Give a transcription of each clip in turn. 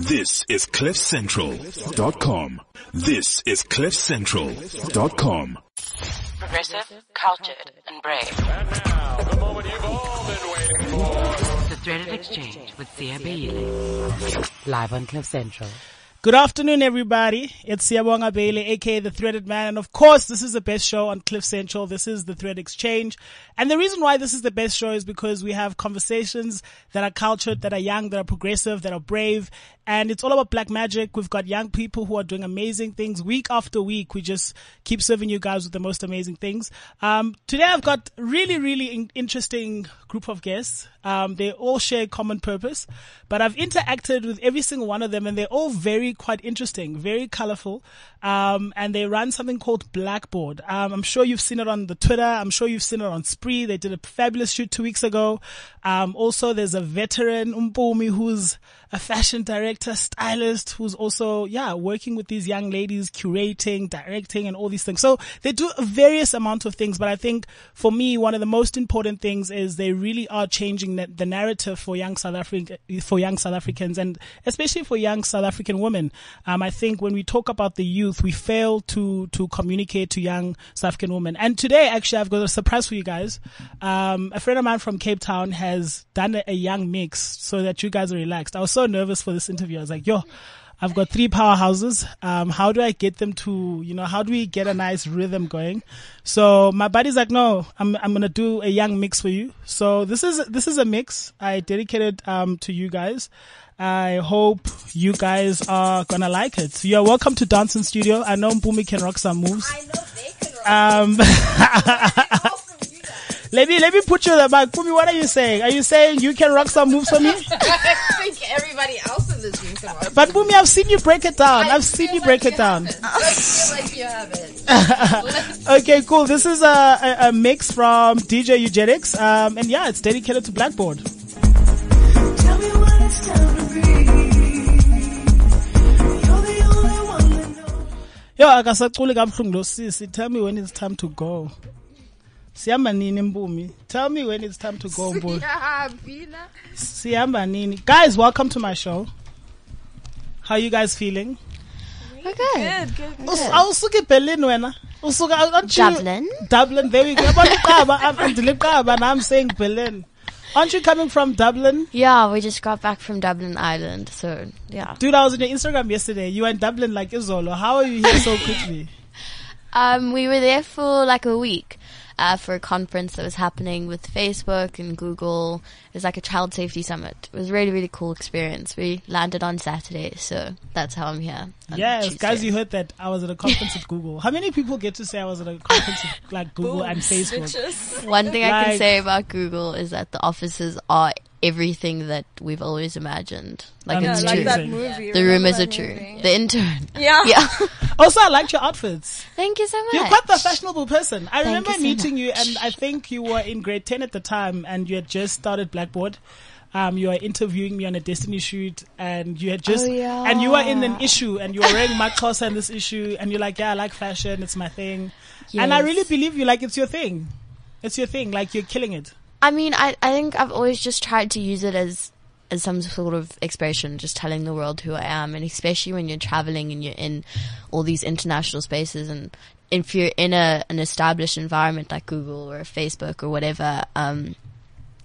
This is CliffCentral.com. This is CliffCentral.com. Progressive, cultured, and brave. The Threaded Exchange with Sia Beyile. Live on Cliff Central. Good afternoon, everybody. It's Siyabonga Beyile, aka The Threaded Man. And of course, this is the best show on Cliff Central. This is The Thread Exchange. And the reason why this is the best show is because we have conversations that are cultured, that are young, that are progressive, that are brave. And it's all about black magic. We've got young people who are doing amazing things week after week. We just keep serving you guys with the most amazing things. Um, today I've got really, really in- interesting group of guests. Um, they all share a common purpose, but I've interacted with every single one of them and they're all very quite interesting, very colorful. Um, and they run something called Blackboard. Um, I'm sure you've seen it on the Twitter. I'm sure you've seen it on Spree. They did a fabulous shoot two weeks ago. Um, also there's a veteran Umpumi who's a fashion director, stylist, who's also, yeah, working with these young ladies, curating, directing and all these things. So they do a various amount of things, but I think for me, one of the most important things is they really are changing the, the narrative for young South African, for young South Africans and especially for young South African women. Um, I think when we talk about the youth, we fail to, to communicate to young South African women. And today, actually, I've got a surprise for you guys. Um, a friend of mine from Cape Town has done a, a young mix so that you guys are relaxed. I was so nervous for this interview. I was like, yo, I've got three powerhouses. Um, how do I get them to, you know, how do we get a nice rhythm going? So my buddy's like, no, I'm, I'm going to do a young mix for you. So this is, this is a mix I dedicated, um, to you guys. I hope you guys are gonna like it. You're welcome to Dancing Studio. I know Mpumi can rock some moves. I know they can rock. Um, let me, let me put you in the mic. Mpumi, what are you saying? Are you saying you can rock some moves for me? I think everybody else in this room can rock. But Mpumi, I've seen you break it down. I I've seen feel you like break it down. haven't. I feel like you haven't. Okay, cool. This is a, a, a mix from DJ Eugenics. Um, and yeah, it's dedicated to Blackboard. Tell me when it's time to breathe. You're the only one that knows. Yo, akasaculi kabuhlungu lo sisi. Tell me when it's time to go. Siyamba nini Mpumi? Tell me when it's time to go, boy. yeah, Bina. Siyamba nini? Guys, welcome to my show. How you guys feeling? Okay. Us- Awusuka eBerlin wena? Usuka aren't you Dublin. Dublin. There we go. Yabona iqaba, I'm I'm and I'm saying Berlin. Aren't you coming from Dublin? Yeah, we just got back from Dublin Ireland, so yeah. Dude, I was on your Instagram yesterday. You were in Dublin like Izolo. How are you here so quickly? Um, we were there for like a week. Uh, for a conference that was happening with Facebook and Google. It was like a child safety summit. It was a really, really cool experience. We landed on Saturday, so that's how I'm here. Yes, Tuesday. guys, you heard that I was at a conference with Google. How many people get to say I was at a conference with like Google and Facebook? One thing I can say about Google is that the offices are everything that we've always imagined. Like Yeah, it's like true. that movie. the rumors are true. The intern. Yeah. Yeah. Also, I liked your outfits. Thank you so much. You're quite the fashionable person. I Thank remember you so meeting you, and I think you were in grade 10 at the time, and you had just started Blackboard. Um, you were interviewing me on a Destiny shoot, and you had just, Oh, yeah. and you were in an issue, and you were wearing MaXhosa in this issue, and you're like, yeah, I like fashion, it's my thing. And I really believe you, like, it's your thing. It's your thing, like, you're killing it. I mean, I, I think I've always just tried to use it as as some sort of expression, just telling the world who I am, and especially when you're traveling and you're in all these international spaces, and if you're in a an established environment like Google or Facebook or whatever, um,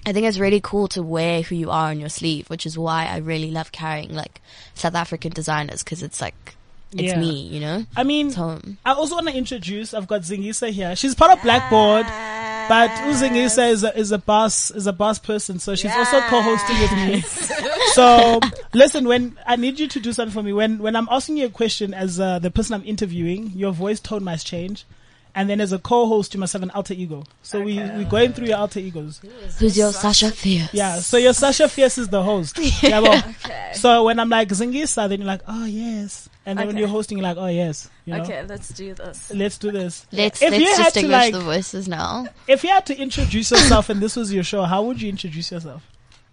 I think it's really cool to wear who you are on your sleeve, which is why I really love carrying like South African designers because it's like it's Yeah. me, you know. I mean, It's home. I also want to introduce. I've got Zingisa here. She's part of Blackboard, but Zingisa is a, is a boss is a boss person, so she's also co-hosting with me. so listen, when I need you to do something for me, when when I'm asking you a question as uh, the person I'm interviewing, your voice tone must change. And then as a co-host, you must have an alter ego. So we, we're going through your alter egos. Who's your Sasha Fierce? Yeah. So your Sasha Fierce is the host. Yeah, well, So when I'm like Zingisa, then you're like, oh yes. And then when you're hosting, you're like, oh yes. You know? Okay, let's do this. Let's do this. Let's If you let's had to, distinguish like- the voices now. If you had to introduce yourself and this was your show, how would you introduce yourself?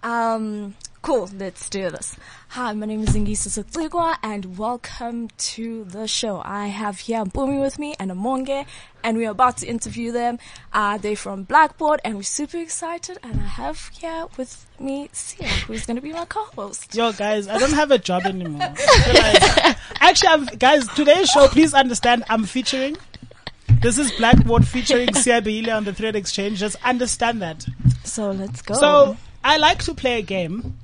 Um, Cool, let's do this. Hi, my name is Ngisa Sukligwa and welcome to the show. I have here Bumi with me and Amonge and we're about to interview them. Uh, they're from Blackboard and we're super excited and I have here with me Sia, who's going to be my co-host. Yo, guys, I don't have a job anymore. Actually, I'm, guys, today's show, please understand, I'm featuring. This is Blackboard featuring Sia Beyile on the Thread Exchange. Just understand that. So let's go. So, I like to play a game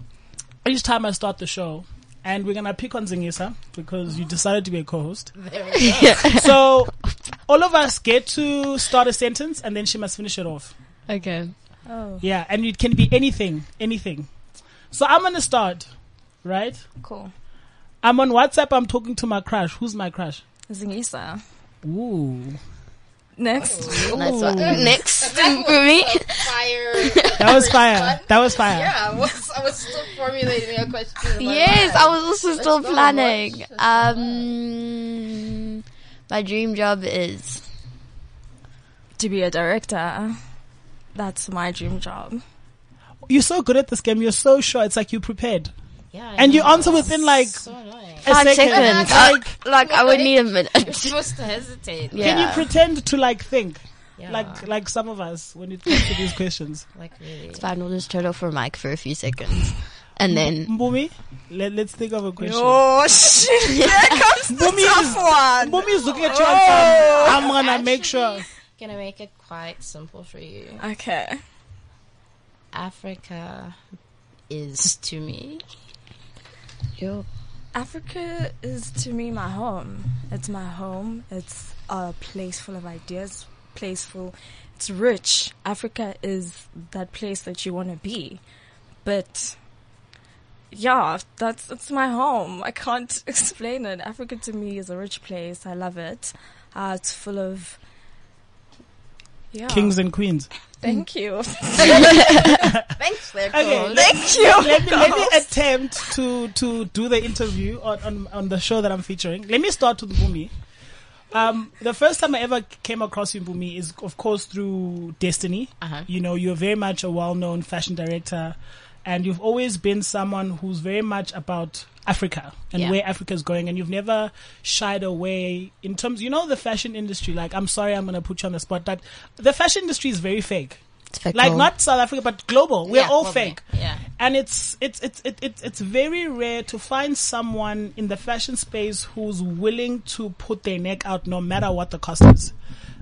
each time I start the show. And we're gonna pick on Zingisa because you decided to be a co-host. so, all of us get to start a sentence and then she must finish it off. Okay. oh, Yeah, and it can be anything, anything. So I'm gonna start, right? cool. I'm on WhatsApp. I'm talking to my crush. Who's my crush? Zingisa. Ooh, Next. Nice one. Next, Bumi. Fire. that was fire. That was fire. Yeah, I was, I was still formulating a question. Yes, mind. I was also Let's still go, planning. watch. Um, my dream job is To be a director. That's my dream job. You're so good at this game. You're so sure. It's like you prepared, Yeah, I and you answer within like So a five second. seconds. Like, like I would need a minute. You're minute. supposed to hesitate. Yeah. can you pretend to like think, Yeah. like like some of us when it comes to these questions? like really. It's fine. We'll just turn off her mic for a few seconds, and then Mbumi, let, let's think of a question. Oh shit! Here comes the Bumi tough is- one. Mbumi is looking at you. and saying, oh. I'm gonna make sure. Gonna make it quite simple for you. Okay. Africa is to me. yo, Africa is to me my home. It's my home. It's a place full of ideas, place full, it's rich. Africa is that place that you want to be. But yeah, that's that's my home. I can't explain it. Africa to me is a rich place. I love it. Uh, it's full of yeah. Kings and queens. Thank you. Thanks, there, Okay, coach. Thank you. let me let me attempt to to do the interview on, on on the show that I'm featuring. Let me start with Bumi. Um, the first time I ever came across you, Bumi, is of course through Destiny. Uh-huh. You know, you're very much a well-known fashion director, and you've always been someone who's very much about Africa and Yeah. where Africa is going, and you've never shied away in terms. You know, the fashion industry. Like, I'm sorry, I'm gonna put you on the spot, but the fashion industry is very fake. It's fickle. Like not South Africa, but global. We're Yeah, all probably. fake Yeah. and it's it's it's it, it's it's very rare to find someone in the fashion space who's willing to put their neck out no matter what the cost is.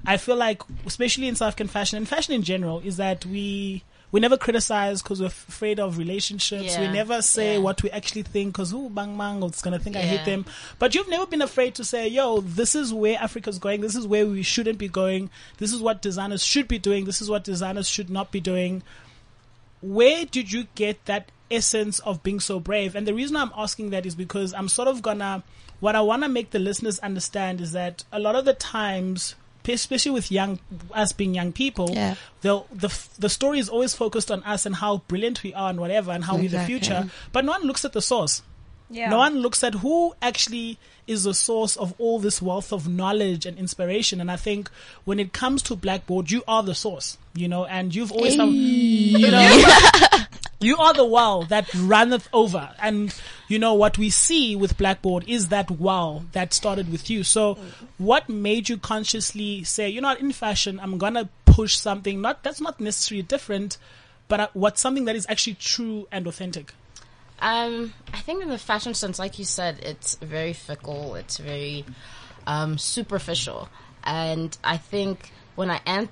I feel like, especially in South African fashion and fashion in general, is that we we never criticize because we're afraid of relationships. We never say yeah. what we actually think because who bang bang it's gonna think I hate them. But you've never been afraid to say, "Yo, this is where Africa's going. This is where we shouldn't be going. This is what designers should be doing. This is what designers should not be doing." where did you get that essence of being so brave? And the reason I'm asking that is because I'm sort of gonna, what I want to make the listeners understand is that a lot of the times, especially with young, us being young people, Yeah. the, the, the story is always focused on us and how brilliant we are and whatever and how we're the future, but no one looks at the source. Yeah. No one looks at who actually is the source of all this wealth of knowledge and inspiration. And I think when it comes to Blackboard, you are the source, you know, and you've always, some, you know, you are the well that runneth over. And, you know, what we see with Blackboard is that wow that started with you. So what made you consciously say, you know what, in fashion, I'm going to push something, not, that's not necessarily different, but uh, what's something that is actually true and authentic? Um, I think in the fashion sense, like you said, it's very fickle. It's very um, superficial, and I think when I en-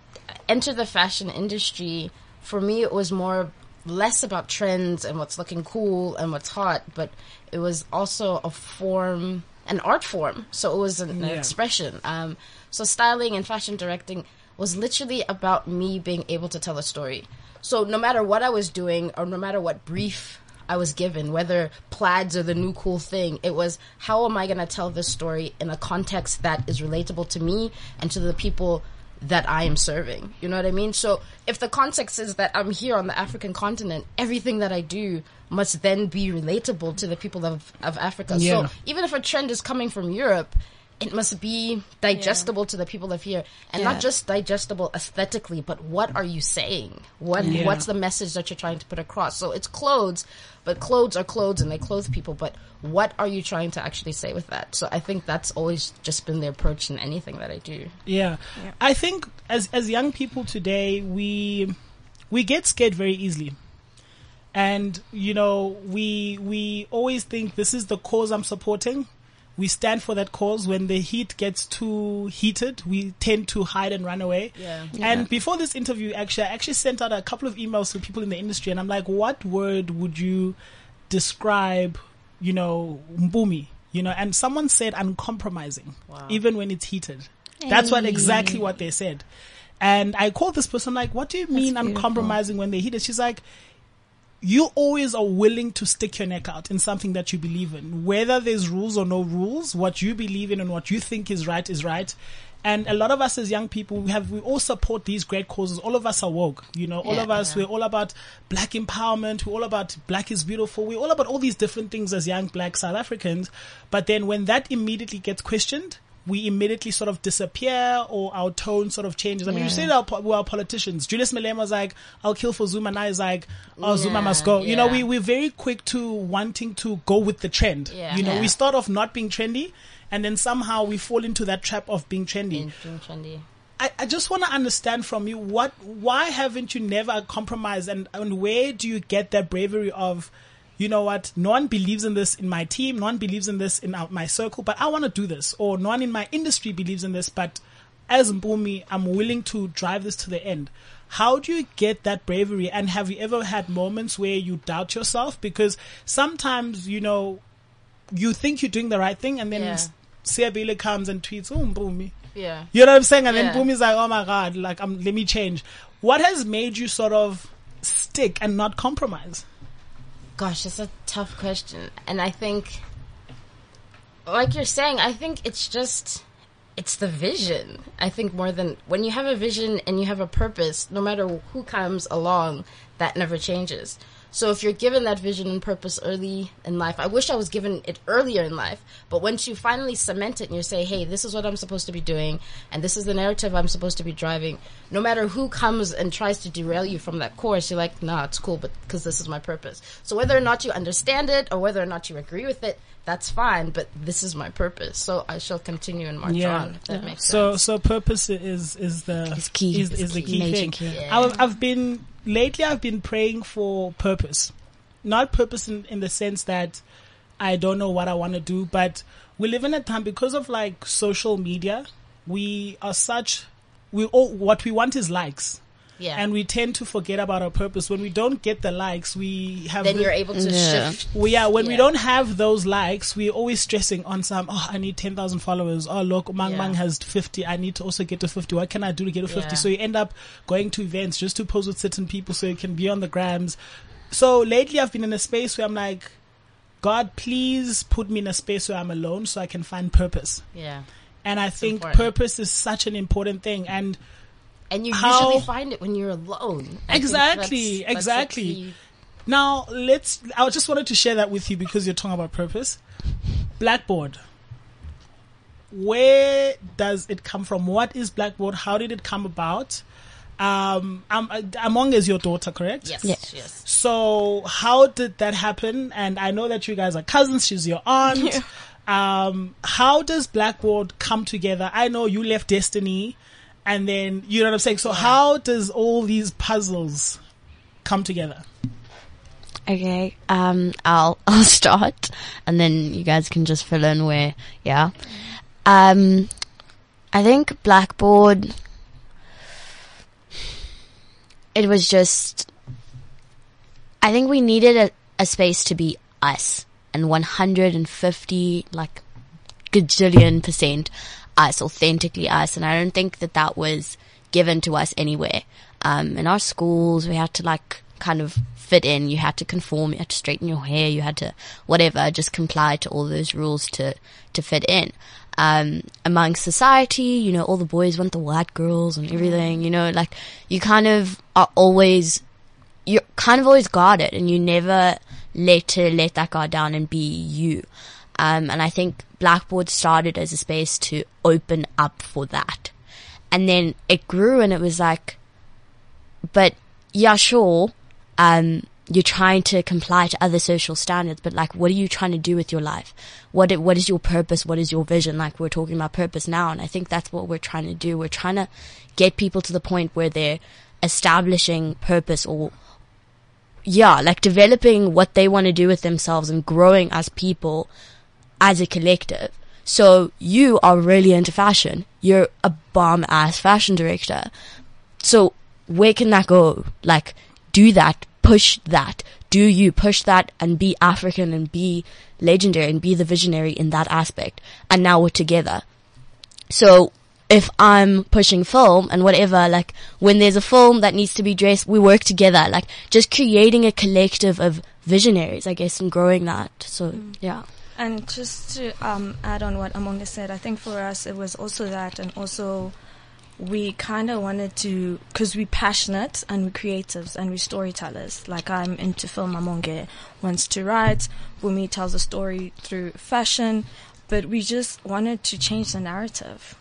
entered the fashion industry, for me it was more less about trends and what's looking cool and what's hot, but it was also a form, an art form. So it was an, an expression. Um, so styling and fashion directing was literally about me being able to tell a story. So no matter what I was doing or no matter what brief I was given, whether plaids are the new cool thing, it was how am I going to tell this story in a context that is relatable to me and to the people that I am serving. You know what I mean? So if the context is that I'm here on the African continent, everything that I do must then be relatable to the people of, of Africa. Yeah. So even if a trend is coming from Europe, it must be digestible to the people of here and Yeah. not just digestible aesthetically but what are you saying what Yeah. what's the message that you're trying to put across so it's clothes but clothes are clothes and they clothe people but what are you trying to actually say with that so i think that's always just been the approach in anything that i do Yeah. I think as as young people today, we we get scared very easily. And you know, we we always think this is the cause I'm supporting. We stand for that cause. When the heat gets too heated, we tend to hide and run away. Yeah. And before this interview, actually, I actually sent out a couple of emails to people in the industry, and I'm like, what word would you describe, you know, Mbumi? You know, and someone said uncompromising, even when it's heated. That's what exactly what they said. And I called this person like, what do you mean beautiful. uncompromising when they heated? She's like, you always are willing to stick your neck out in something that you believe in, whether there's rules or no rules. What you believe in and what you think is right is right. And a lot of us as young people, we have we all support these great causes. All of us are woke, you know. All Yeah. of us, we're all about black empowerment. We're all about black is beautiful. We're all about all these different things as young black South Africans. But then when that immediately gets questioned, we immediately sort of disappear or our tone sort of changes. I mean, you Yeah. say that we're politicians. Julius Malema was like, I'll kill for Zuma. Now he's like, oh, Zuma Yeah, must go. You know, we, we're very quick to wanting to go with the trend. Yeah. You know, Yeah. we start off not being trendy and then somehow we fall into that trap of being trendy. in being trendy I, I just want to understand from you what why haven't you never compromised and, and where do you get that bravery of you know what no one believes in this in my team no one believes in this in my circle but I want to do this or no one in my industry believes in this but as Mbumi I'm willing to drive this to the end how do you get that bravery and have you ever had moments where you doubt yourself because sometimes you know you think you're doing the right thing and then Yeah. Siabile comes and tweets oh Mbumi yeah you know what I'm saying? And Yeah. then Boomy's like, oh my God, like, um, let me change. What has made you sort of stick and not compromise? Gosh, that's a tough question. And I think, like you're saying, I think it's just, it's the vision. I think more than, when you have a vision and you have a purpose, no matter who comes along, that never changes. So if you're given that vision and purpose early in life, I wish I was given it earlier in life, but once you finally cement it and you say, hey, this is what I'm supposed to be doing, and this is the narrative I'm supposed to be driving, no matter who comes and tries to derail you from that course, you're like, nah, it's cool, but because this is my purpose. So whether or not you understand it or whether or not you agree with it, that's fine, but this is my purpose. So I shall continue and march on, if that makes So, sense. so purpose is, is the, Is key. is, is the key Major thing. key. Yeah. I've, I've been, lately I've been praying for purpose. Not purpose in, in the sense that I don't know what I want to do, but we live in a time because of like social media, we are such, we all, what we want is likes. Yeah. and we tend to forget about our purpose. When we don't get the likes, we have. then you're able to Yeah. shift. well, yeah, when we don't have those likes, we're always stressing on some, oh, I need 10,000 followers. Oh, look, Mang Yeah. Mang has 50. I need to also get to 50. What can I do to get to 50? Yeah. So you end up going to events just to pose with certain people so you can be on the grams. So lately I've been in a space where I'm like, God, please put me in a space where I'm alone so I can find purpose. Yeah. And I think important. purpose is such an important thing. And And you How- usually find it when you're alone. I Exactly, that's- that's exactly. key. Now let's. I just wanted to share that with you because you're talking about purpose. Blackboard. Where does it come from? What is Blackboard? How did it come about? Um, Amonge is your daughter, correct? Yes, Yeah. yes. So how did that happen? And I know that you guys are cousins. She's your aunt. Um, how does Blackboard come together? I know you left Destiny, and then you know what I'm saying. So how does all these puzzles come together? Okay, um, I'll I'll start, and then you guys can just fill in where, yeah. Um, I think Blackboard. It was just. I think we needed a, a space to be us, and 150 like gajillion percent us, authentically us, and I don't think that that was given to us anywhere. Um, in our schools, we had to like kind of fit in. You had to conform. You had to straighten your hair. You had to whatever, just comply to all those rules to to fit in. Um, among society, you know, all the boys want the white girls and everything. You know, like you kind of are always you're kind of always guarded and you never let to let that guard down and be you. Um, and I think Blackboard started as a space to open up for that. And then it grew and it was like, but yeah, sure, um, you're trying to comply to other social standards, but like, what are you trying to do with your life? What, what is your purpose? What is your vision? Like, we're talking about purpose now. And I think that's what we're trying to do. We're trying to get people to the point where they're establishing purpose or, yeah, like developing what they want to do with themselves and growing as people as a collective. So you are really into fashion. You're a bomb ass fashion director. So where can that go? Like, do that, push that, do you push that and be African and be legendary and be the visionary in that aspect. And now we're together. So if I'm pushing film and whatever, like when there's a film that needs to be dressed, we work together, like just creating a collective of visionaries, I guess, and growing that. So mm. yeah. And just to um, add on what Amonge said, I think for us it was also that, and also we kind of wanted to, because we're passionate and we're creatives and we're storytellers. Like I'm into film, Amonge wants to write, Bumi tells a story through fashion, but we just wanted to change the narrative,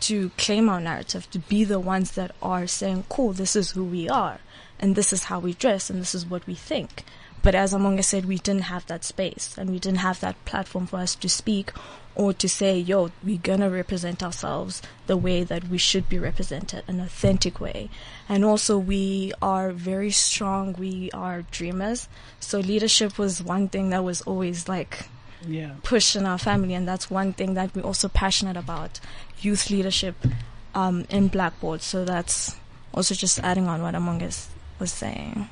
to claim our narrative, to be the ones that are saying, cool, this is who we are, and this is how we dress, and this is what we think. But as Amonge said, we didn't have that space and we didn't have that platform for us to speak or to say, yo, we're gonna represent ourselves the way that we should be represented, an authentic way. And also we are very strong, we are dreamers. So leadership was one thing that was always like Yeah. push in our family, and that's one thing that we're also passionate about youth leadership um, in Blackboard. So that's also just adding on what Amongus was saying.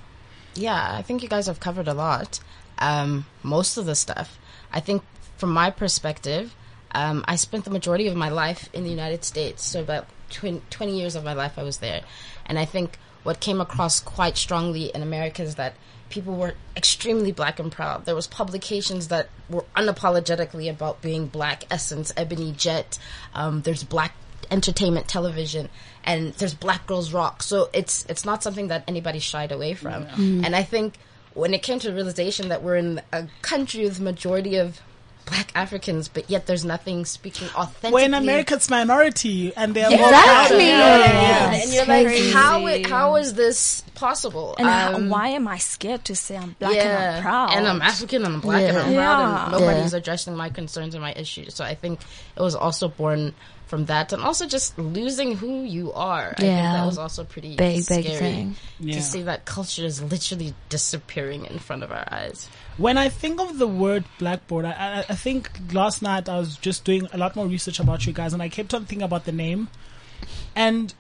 Yeah, I think you guys have covered a lot. Um, most of the stuff. I think from my perspective, um, I spent the majority of my life in the United States. So about 20, 20 years of my life I was there. And I think what came across quite strongly in America is that people were extremely black and proud. There was publications that were unapologetically about being black, Essence, Ebony Jet. Um, there's black entertainment television and there's black girls rock so it's it's not something that anybody shied away from and i think when it came to the realization that we're in a country with majority of black africans but yet there's nothing speaking authentically We're in America, it's minority, and they're more proud of it. Yeah. Yeah. and you're crazy. like how it, how is this possible And how, Um, why am I scared to say I'm black yeah, and I'm proud? and I'm African and I'm black and I'm Yeah. proud, and nobody's addressing my concerns and my issues. So I think it was also born from that, and also just losing who you are. I think Yeah. that was also pretty Big, big scary thing. Yeah. to see that culture is literally disappearing in front of our eyes. When I think of the word blackboard, I, I, I think last night I was just doing a lot more research about you guys, and I kept on thinking about the name. And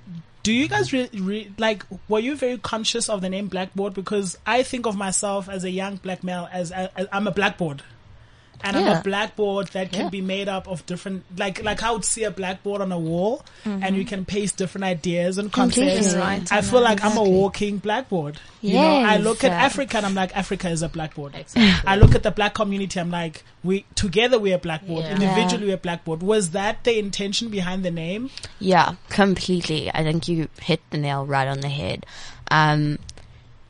do you guys re- re- like? Were you very conscious of the name blackboard? Because I think of myself as a young black male as, as I'm a blackboard. And I'm a blackboard that can Yeah. be made up of different, like, like I would see a blackboard on a wall, and you can paste different ideas and concepts. right. I feel like I'm a walking blackboard. You know, I look at Africa and I'm like, Africa is a blackboard. Exactly. I look at the black community. I'm like, we together we're a blackboard. Yeah. Individually we're a blackboard. Was that the intention behind the name? Yeah, completely. I think you hit the nail right on the head. Um,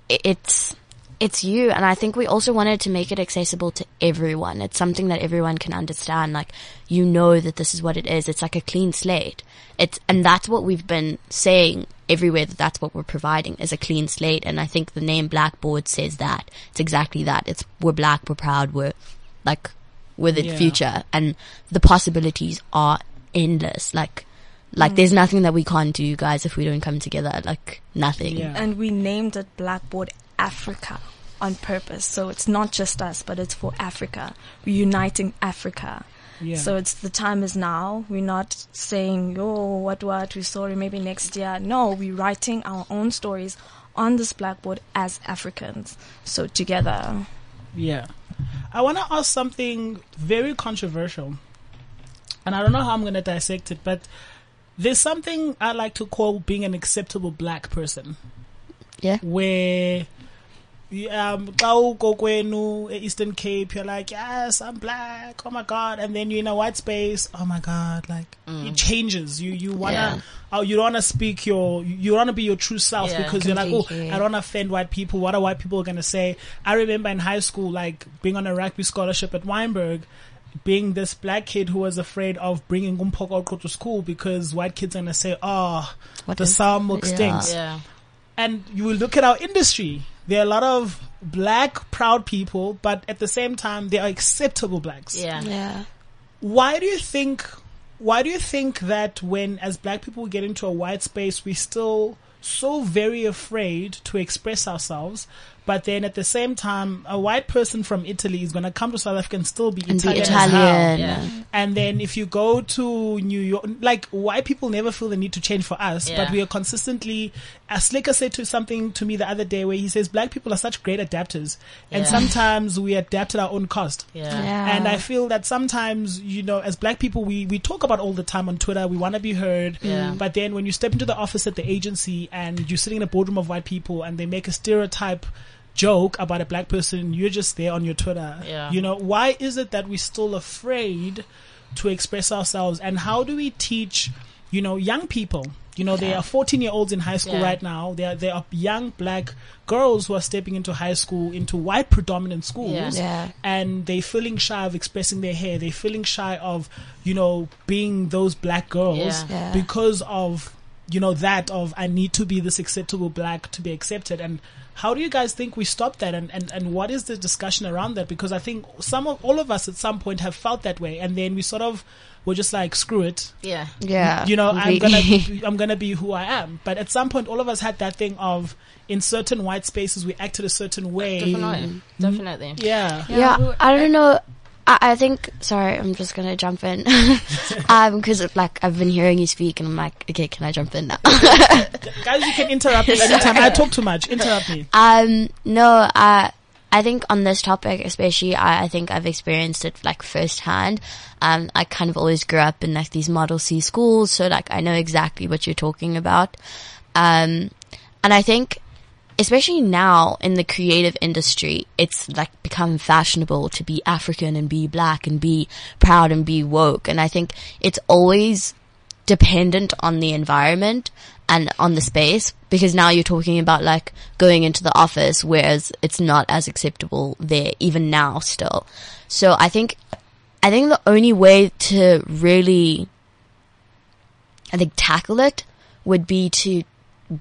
it's it's you, and I think we also wanted to make it accessible to everyone. It's something that everyone can understand. Like you know that this is what it is. It's like a clean slate. It's and that's what we've been saying everywhere. That that's what we're providing is a clean slate. And I think the name Blackboard says that. It's exactly that. It's we're black, we're proud, we're like we're the Yeah. future, and the possibilities are endless. Like like there's mm. nothing that we can't do, guys, if we don't come together. Like nothing. Yeah. and we named it Blackboard Africa on purpose. So it's not just us, but it's for Africa. We're uniting Africa. Yeah. So it's the time is now. We're not saying, oh, what, what, we're sorry, maybe next year. No, we're writing our own stories on this blackboard as Africans. So together. Yeah. I want to ask something very controversial. And I don't know how I'm going to dissect it, but there's something I like to call being an acceptable black person. Yeah. Where you, um, xa uko kwenu, Eastern Cape, you're like, yes, I'm black. Oh my God. And then you're in a white space. Oh my God. Like, it changes. You, you wanna, Yeah. oh, you don't wanna speak your, you wanna be your true self Yeah, because you're like, oh. I don't wanna offend white people. What are white people gonna say? I remember in high school, like, being on a rugby scholarship at Wynberg, being this black kid who was afraid of bringing umpoko to school because white kids are gonna say, "Oh, What the is- milk yeah. stinks." Yeah. And you will look at our industry. There are a lot of black proud people, but at the same time, they are acceptable blacks Yeah. Yeah. why do you think why do you think that when as black people we get into a white space we're still so very afraid to express ourselves but then at the same time a white person from italy is going to come to south africa and still be And be italian, as hell. Italian. Yeah. and then if you go to New York, like white people never feel the need to change for us, Yeah. but we are consistently, as Slicker said to something to me the other day where he says black people are such great adapters and Yeah. sometimes we adapt at our own cost. Yeah. Yeah. And I feel that sometimes, you know, as black people, we, we talk about all the time on Twitter. We want to be heard. Yeah. But then when you step into the office at the agency and you're sitting in a boardroom of white people and they make a stereotype joke about a black person, you're just there on your Twitter. Yeah. You know, why is it that we're still afraid to express ourselves? And how do we teach, you know, young people? You know, there are 14 year olds in high school Yeah. right now. There are, there are young black girls who are stepping into high school, into white predominant schools Yeah. Yeah. and they're feeling shy of expressing their hair. They're feeling shy of, you know, being those black girls Yeah. Yeah. because of, you know, that of I need to be this acceptable black to be accepted. And how do you guys think we stop that? And, and, and what is the discussion around that? Because I think some of, all of us at some point have felt that way. And then we sort of were just like, screw it. Yeah. Yeah. You know, I'm gonna, be, I'm gonna be who I am. But at some point, all of us had that thing of, in certain white spaces, we acted a certain way. Definitely. Definitely. Yeah. Yeah, I don't know. I, I think. Sorry, I'm just gonna jump in. um, because like I've been hearing you speak, and I'm like, okay, can I jump in now? Guys, you can interrupt me anytime. I talk too much. Interrupt me. Um, no, uh, I think on this topic, especially, I, I think I've experienced it like firsthand. Um, I kind of always grew up in like these Model C schools, so like I know exactly what you're talking about. Um, and I think, especially now in the creative industry, it's like become fashionable to be African and be black and be proud and be woke. And I think it's always dependent on the environment and on the space because now you're talking about like going into the office whereas it's not as acceptable there even now still. So I think I think the only way to really I think tackle it would be to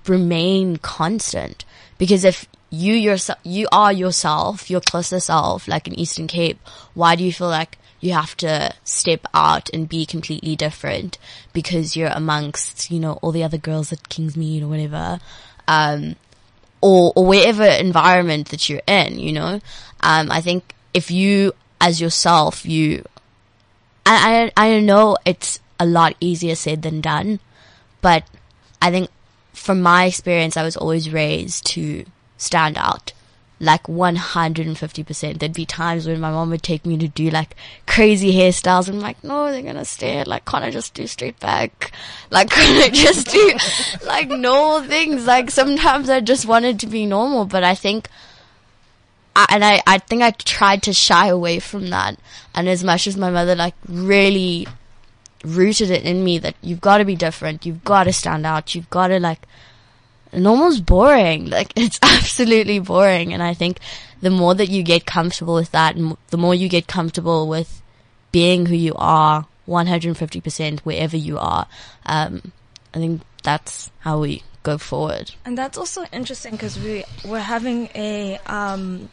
remain constant because if you yourself you are yourself your Xhosa self like in eastern cape why do you feel like you have to step out and be completely different because you're amongst you know all the other girls at kingsmead or whatever um or or wherever environment that you're in you know? Um i think if you as yourself you I, I I know it's a lot easier said than done, but I think from my experience, I was always raised to stand out. Like 150%. There'd be times when my mom would take me to do like crazy hairstyles. and I'm like, no, they're gonna stare. Like, can't I just do straight back? Like, can't I just do like normal things? Like, sometimes I just wanted to be normal, but I think I, and I, I think I tried to shy away from that. And as much as my mother like really rooted it in me that you've got to be different, you've got to stand out, you've got to like, normal's boring. Like it's absolutely boring. And I think the more that you get comfortable with that, and the more you get comfortable with being who you are, 150% wherever you are, um, I think that's how we go forward. And that's also interesting because we were having a um,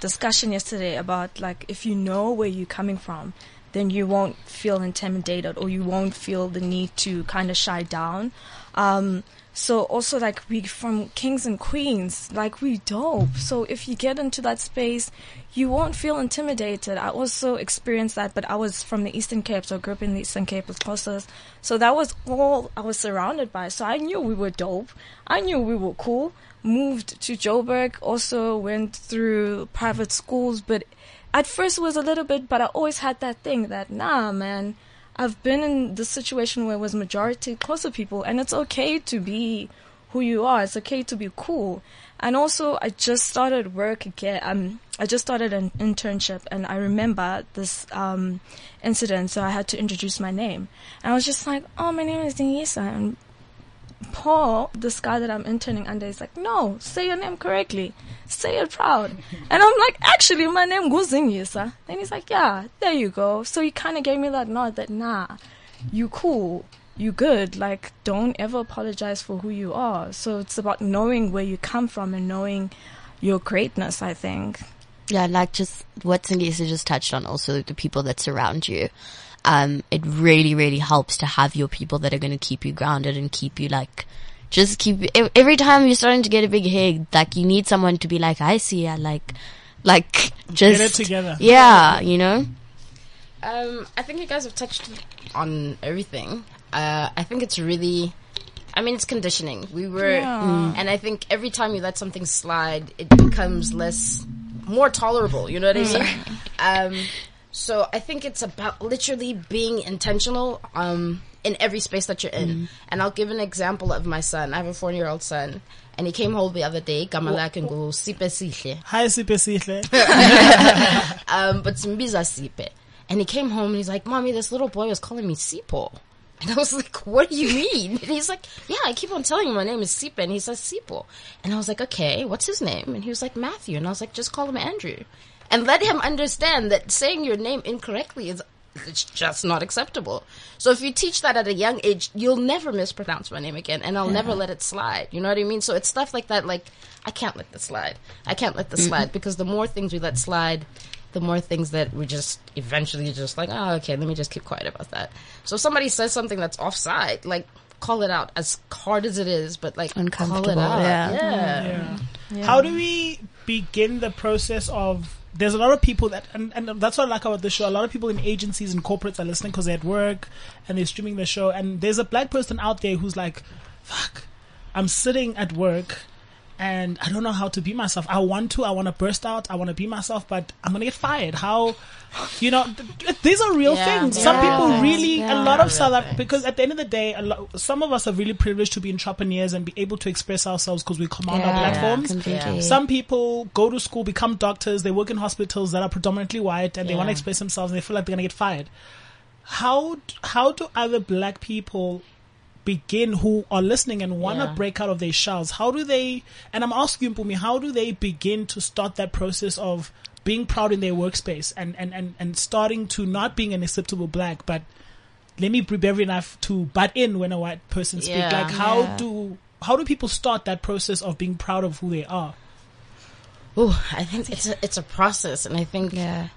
discussion yesterday about like if you know where you're coming from, then you won't feel intimidated or you won't feel the need to kind of shy down. Um, so also like we from kings and queens, like we dope. So if you get into that space, you won't feel intimidated. I also experienced that, but I was from the Eastern Cape, so I grew up in the Eastern Cape with Xhosas. So that was all I was surrounded by. So I knew we were dope. I knew we were cool. Moved to Joburg, also went through private schools, but at first it was a little bit, but I always had that thing that, nah, man, I've been in the situation where it was majority Xhosa people, and it's okay to be who you are. It's okay to be cool. And also, I just started work again. Um, I just started an internship, and I remember this um, incident. So I had to introduce my name, and I was just like, "Oh, my name is Denisa," and Paul, this guy that I'm interning under, is like, no, say your name correctly. Say it proud. And I'm like, actually, my name Guzingisa. And he's like, yeah, there you go. So he kind of gave me that nod that, nah, you cool. You good. Like, don't ever apologize for who you are. So it's about knowing where you come from and knowing your greatness, I think. Yeah, like just what Zingisa just touched on, also the people that surround you. Um, it really, really helps to have your people that are going to keep you grounded and keep you like, just keep, every time you're starting to get a big head, like you need someone to be like, I see ya, like, like, just. Get it together. Yeah, you know? Um, I think you guys have touched on everything. Uh, I think it's really, I mean, it's conditioning. We were, Yeah. and I think every time you let something slide, it becomes less, more tolerable. You know what I mean? Um, so I think it's about literally being intentional, um, in every space that you're in. And I'll give an example of my son. I have a four-year-old son, and he came home the other day. Gama lakhe ngu Sipe Sihle Hi, Sipe Sihle. um, but Simbiza Sipe. And he came home and he's like, Mommy, this little boy was calling me Sipo. And I was like, What do you mean? And he's like, Yeah, I keep on telling him my name is Sipe. And he says Sipo. And I was like, Okay, what's his name? And he was like, Matthew. And I was like, Just call him Andrew. And let him understand that saying your name incorrectly is it's just not acceptable. So if you teach that at a young age, you'll never mispronounce my name again, and I'll never let it slide. You know what I mean? So it's stuff like that. Like I can't let this slide. I can't let this slide because the more things we let slide, the more things that we just eventually just like, oh, okay, let me just keep quiet about that. So if somebody says something that's offside, like call it out as hard as it is, but like call it Uncomfortable, out. yeah. Yeah. Mm-hmm. How do we begin the process of? There's a lot of people that, and, and that's what I like about the show. A lot of people in agencies and corporates are listening because they're at work and they're streaming the show. And there's a black person out there who's like, "Fuck, I'm sitting at work." And I don't know how to be myself. I want to. I want to burst out. I want to be myself, but I'm gonna get fired. How, you know, th- th- these are real Yeah, things. they Some are people real things. really, a lot of South Af- things. because at the end of the day, a lo- some of us are really privileged to be entrepreneurs and be able to express ourselves because we command our platforms. completely. Some people go to school, become doctors, they work in hospitals that are predominantly white, and they want to express themselves, and they feel like they're gonna get fired. How how do other black people begin who are listening and want to Yeah. break out of their shells? How do they? And I'm asking you, Mpumi, how do they begin to start that process of being proud in their workspace and and and and starting to not being an acceptable black, but let me be brave enough to butt in when a white person speaks. Yeah. Like how Yeah. do how do people start that process of being proud of who they are? Oh, I think it's a, it's a process, and I think Yeah.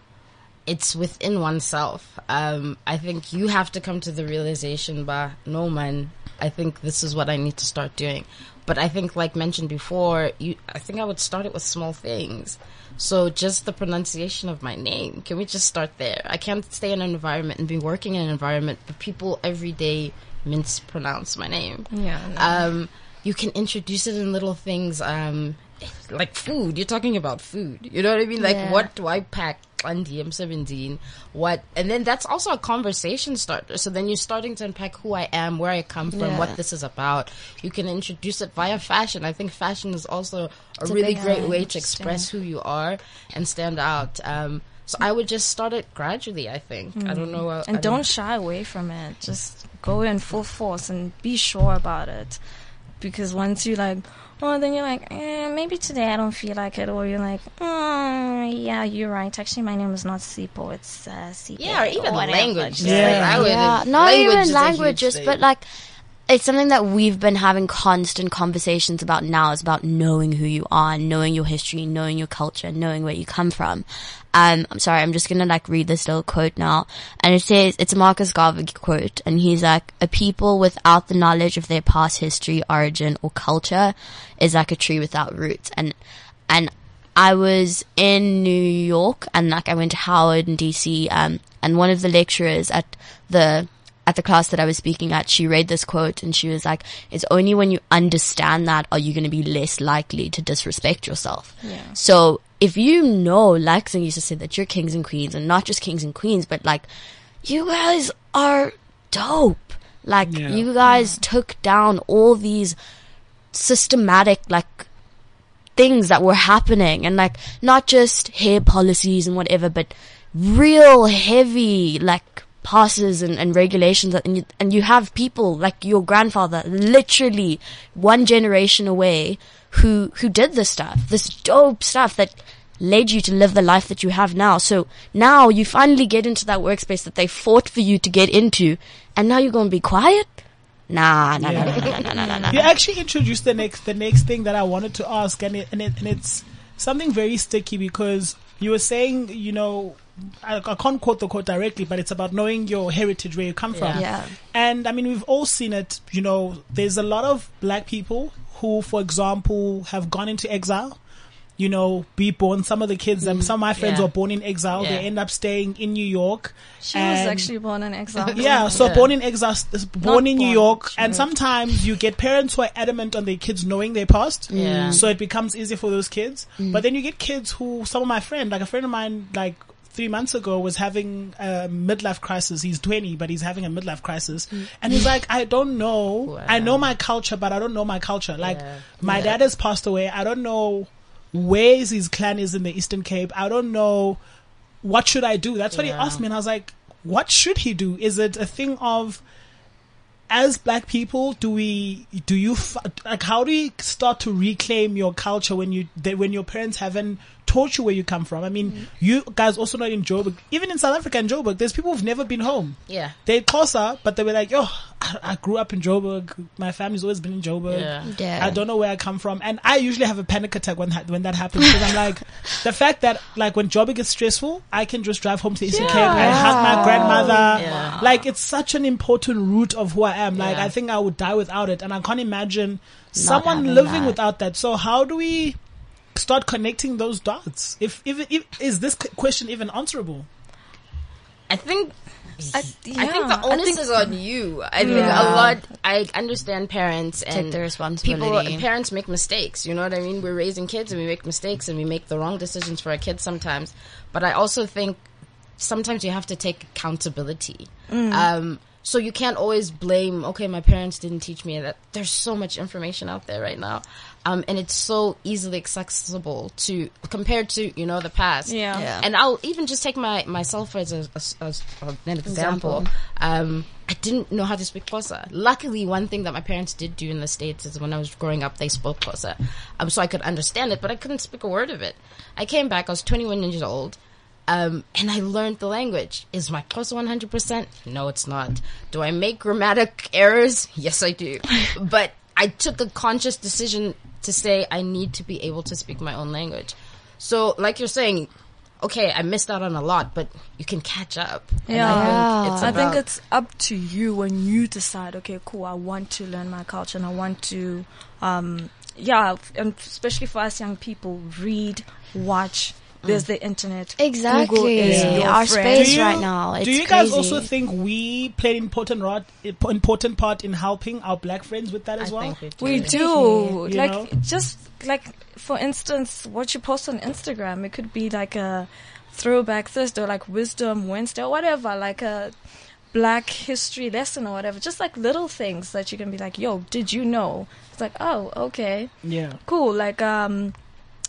It's within oneself. Um, I think you have to come to the realization, bah, no man, I think this is what I need to start doing. But I think, like mentioned before, you, I think I would start it with small things. So just the pronunciation of my name. Can we just start there? I can't stay in an environment and be working in an environment, but people every day mispronounce my name Yeah. um, you can introduce it in little things, um, like food. You're talking about food. You know what I mean? Like, Yeah. what do I pack on DM17? What? And then that's also a conversation starter. So then you're starting to unpack who I am, where I come from, Yeah. what this is about. You can introduce it via fashion. I think fashion is also a It's really big great way to express who you are and stand out. Um, so I would just start it gradually, I think. I don't know. uh, I And don't shy away from it. Just go in full force and be sure about it. Because once you like, oh, then you're like, eh, maybe today I don't feel like it, or you're like, mm, yeah, you're right. Actually, my name is not Sipo, it's uh, Sipo. Yeah, or even whatever. language. Just Yeah. Like, I would- yeah, not language even is a huge languages, but like it's something that we've been having constant conversations about now. Is about knowing who you are, knowing your history, knowing your culture, knowing where you come from. Um, I'm sorry, I'm just gonna like read this little quote now, and it says it's a Marcus Garvey quote, and he's like, "A people without the knowledge of their past history, origin, or culture is like a tree without roots." And and I was in New York and like I went to Howard and DC, um, and one of the lecturers at the at the class that I was speaking at, she read this quote and she was like, "It's only when you understand that are you going to be less likely to disrespect yourself." Yeah. So if you know, like Sing used to say, that you're kings and queens, and not just kings and queens, but like you guys are dope. Like Yeah. you guys took down all these systematic like things that were happening and like not just hair policies and whatever but real heavy like passes and, and regulations and you, and you have people like your grandfather literally one generation away who who did this stuff this dope stuff that led you to live the life that you have now so now you finally get into that workspace that they fought for you to get into and now you're going to be quiet nah nah, nah, nah, nah, nah, nah, nah, nah. You actually introduced the next the next thing that I wanted to ask, and it, and, it, and it's something very sticky because you were saying, you know, I, I can't quote the quote directly, but it's about knowing your heritage, where you come from. Yeah. And I mean, we've all seen it. You know, there's a lot of black people who, for example, have gone into exile. You know, be born. Some of the kids, um, some of my friends Yeah. were born in exile. Yeah. They end up staying in New York. She was actually born in exile. yeah, so Yeah. born in exile, born Not in New born, York, she and moved. sometimes you get parents who are adamant on their kids knowing their past. Yeah. So it becomes easier for those kids. But then you get kids who, some of my friend, like a friend of mine, like three months ago was having a midlife crisis. He's 20, but he's having a midlife crisis. Mm. And he's like, I don't know. I know my culture, but I don't know my culture. Like, Yeah. my dad has passed away. I don't know where his clan is in the Eastern Cape. I don't know what should I do? That's what he asked me, and I was like, what should he do? Is it a thing of as black people, do we do you like how do you start to reclaim your culture when you when your parents haven't taught you where you come from? I mean, mm-hmm. you guys also not in Joburg, even in South Africa and Joburg, there's people who've never been home. Yeah. They're closer, but they were like, "Yo, I, I grew up in Joburg. My family's always been in Joburg. Yeah. Yeah. I don't know where I come from." And I usually have a panic attack when that when that happens because I'm like, the fact that like when Joburg is stressful, I can just drive home to Eastern Cape and hug my grandmother. Yeah. Like it's such an important root of who I am. Like I think I would die without it, and I can't imagine someone living that. without that. So how do we? Start connecting those dots. If, if, if is this question even answerable? I think I, I think the onus think- is on you. I think a lot. I understand parents and the responsibility. People, parents make mistakes. You know what I mean? We're raising kids and we make mistakes and we make the wrong decisions for our kids sometimes. But I also think sometimes you have to take accountability. Um, so you can't always blame. Okay, my parents didn't teach me that. There's so much information out there right now, um, and it's so easily accessible to compared to you know the past. Yeah. Yeah. And I'll even just take my myself as a, as, as an example. Example. Um, I didn't know how to speak Xhosa. Luckily, one thing that my parents did do in the states is when I was growing up, they spoke Xhosa, um, so I could understand it, but I couldn't speak a word of it. I came back. I was 21 years old. Um, and I learned the language. Is my Xhosa 100%? No, it's not. Do I make grammatic errors? Yes, I do. but I took a conscious decision to say I need to be able to speak my own language. So, like you're saying, okay, I missed out on a lot, but you can catch up. Yeah. I think it's I think it's up to you when you decide, okay, cool, I want to learn my culture and I want to, um, yeah, and especially for us young people, read, watch. There's the internet. Google Exactly. is your Our friend. space right now. It's do you guys crazy. also think we played important rod, important part in helping our black friends with that I as well? think we do. We do. Like, know? just like, for instance, what you post on Instagram, it could be like a throwback Thursday or like Wisdom Wednesday or whatever, like a black history lesson or whatever. Just like little things that you can be like, yo, did you know? It's like, oh, okay. Yeah. cool. Like um,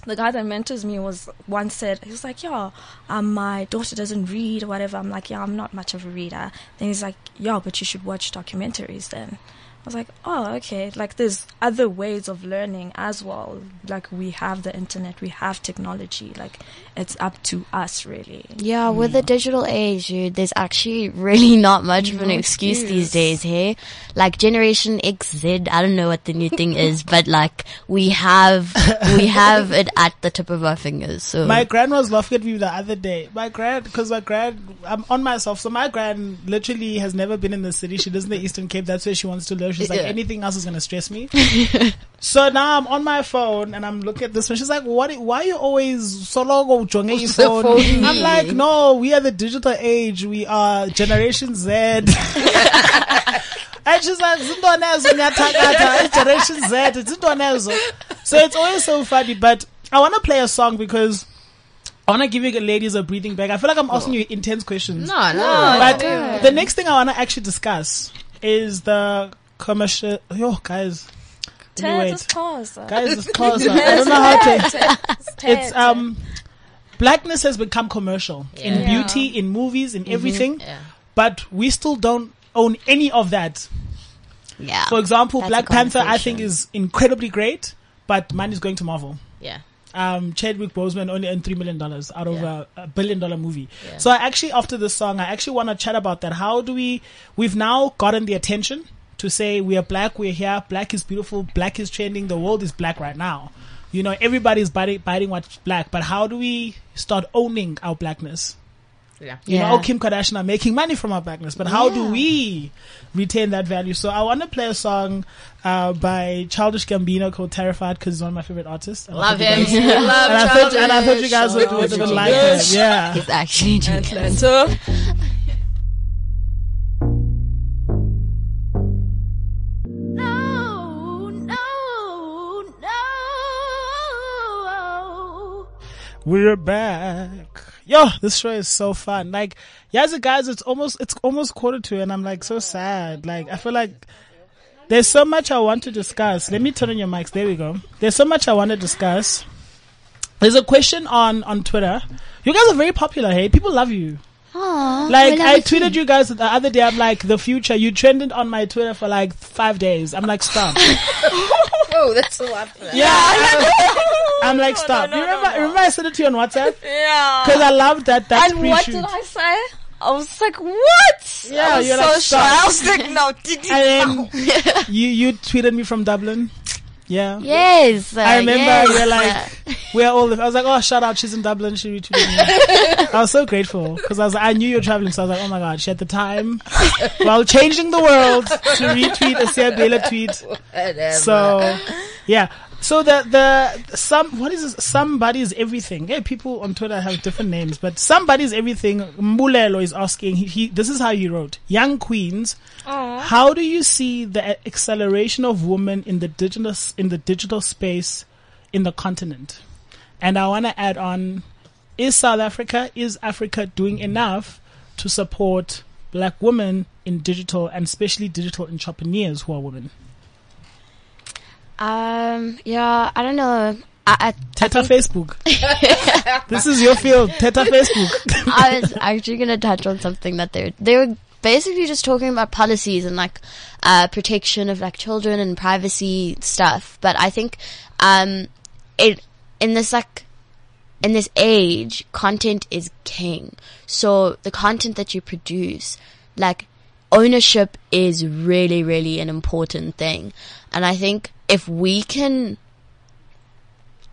the guy that mentors me was once said he was like, "Yeah, um, my daughter doesn't read or whatever." I'm like, "Yeah, I'm not much of a reader." Then he's like, "Yeah, but you should watch documentaries." Then was like, "Oh, okay." Like there's other ways of learning as well. Like we have the internet, we have technology. Like it's up to us, really. Yeah, with the mm. digital age, dude, there's actually really not much of an No excuse excuse. these days, hey? Like Generation XZ, I don't know what the new thing is, but like, we have, we have it at the tip of our fingers, so. My grand was laughing at me the other day. My grand, because my grand, I'm on myself. So my grand literally has never been in the city. She lives in the Eastern Cape. That's where she wants to live. She's like, Yeah. anything else is going to stress me. so now I'm on my phone and I'm looking at this one. She's like, what, why are you always so long jonge your phone? phone I'm like, no, we are the digital age. We are Generation Z. And she's like, "Zintonezo ngiyathakatha, it's Generation Z, it's zintonezo." So it's always so funny, but I want to play a song because I want to give you ladies a breathing bag. I feel like I'm asking you intense questions. No, no. but the next thing I want to actually discuss is the commercial. Yo, guys. Let me Ted wait. is close. Guys, it's closer. I don't know how to. Ted, It's, um, blackness has become commercial in Yeah. beauty, in movies, in everything. Yeah. but we still don't own any of that. Yeah. For example, That's Black Panther, I think, is incredibly great, but mine is going to Marvel. Yeah. Um, Chadwick Boseman only earned three million dollars out of Yeah. a, a billion dollar movie. Yeah. So I actually, after this song, I actually want to chat about that. How do we? We've now gotten the attention to say we are black, we're here, black is beautiful, black is trending, the world is black right now. You know, everybody's biting, biting what's black, but how do we start owning our blackness? Yeah. You Yeah. know, oh, Kim Kardashian are making money from our blackness, but how do we retain that value? So I want to play a song uh, by Childish Gambino called "Terrified" because he's one of my favorite artists. And I Love him. guys- Love and I thought, and I thought you guys would, Childish. would, would like it. Yeah. It's actually genius. Atlanta. We're back. Yo, this show is so fun. Like, yeah, the guys, it's almost, it's almost quarter to and I'm like so sad. Like, I feel like there's so much I want to discuss. Let me turn on your mics. There we go. There's so much I want to discuss. There's a question on, on Twitter. You guys are very popular, hey? People love you. Aw, Like, we I it tweeted you guys the other day. I'm like, the future. You trended on my Twitter for like five days. I'm like, stop. Whoa, that's a lot for that. yeah. I'm like, stop. you remember, remember I sent it to you on WhatsApp? Yeah. Cause I love that, that And what pre-shoot. did I say? I was like, what? Yeah, I was you're so like, shy. stop. I was like, no, Didi, And then you you tweeted me from Dublin. Yeah. Yes. uh, I remember yes, we're uh, like we're all. I was like, oh, shout out, she's in Dublin. She retweeted me. I was so grateful because I was. I knew you were traveling, so I was like, oh my god, she had the time while changing the world to retweet a Siya Beyile tweet. Whatever. So yeah. So the the some what is this? somebody is everything. Yeah, people on Twitter have different names, but somebody is everything. Mbulelo is asking. He, he this is how he wrote: Young queens, how do you see the acceleration of women in the digital in the digital space in the continent? And I want to add on: Is South Africa is Africa doing enough to support black women in digital and especially digital entrepreneurs who are women? Um. Yeah. I don't know. I, I, Teta Facebook. this is your field. Teta Facebook. I was actually going to touch on something that they they were basically just talking about policies and like uh, protection of like children and privacy stuff. But I think um, it in this like in this age, content is king. So the content that you produce, like ownership is really, really an important thing. And I think if we can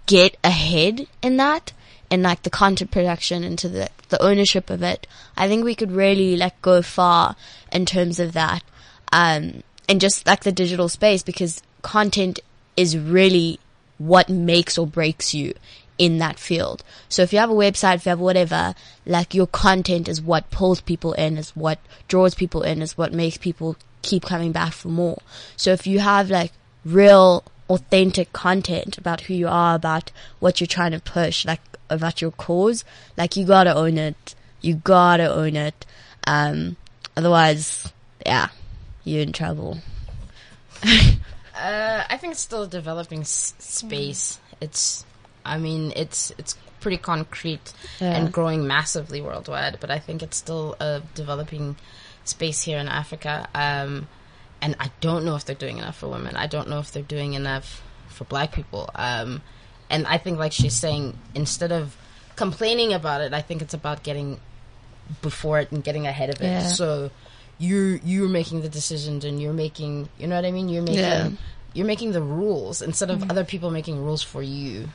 get ahead in that, in like the content production into the, the ownership of it, I think we could really like go far in terms of that. Um, and just like the digital space because content is really what makes or breaks you in that field. So if you have a website, if you have whatever, like your content is what pulls people in, is what draws people in, is what makes people keep coming back for more. So if you have like real authentic content about who you are, about what you're trying to push, like about your cause, like you gotta own it. You gotta own it. Um, otherwise, yeah, you're in trouble. Uh, I think it's still a developing s- space. It's, I mean, it's it's pretty concrete Yeah. and growing massively worldwide. But I think it's still a developing space here in Africa. Um, and I don't know if they're doing enough for women. I don't know if they're doing enough for Black people. Um, and I think, like she's saying, instead of complaining about it, I think it's about getting before it and getting ahead of it. Yeah. So you're you're making the decisions and you're making you know what I mean. You're making Yeah. you're making the rules instead of other people making rules for you.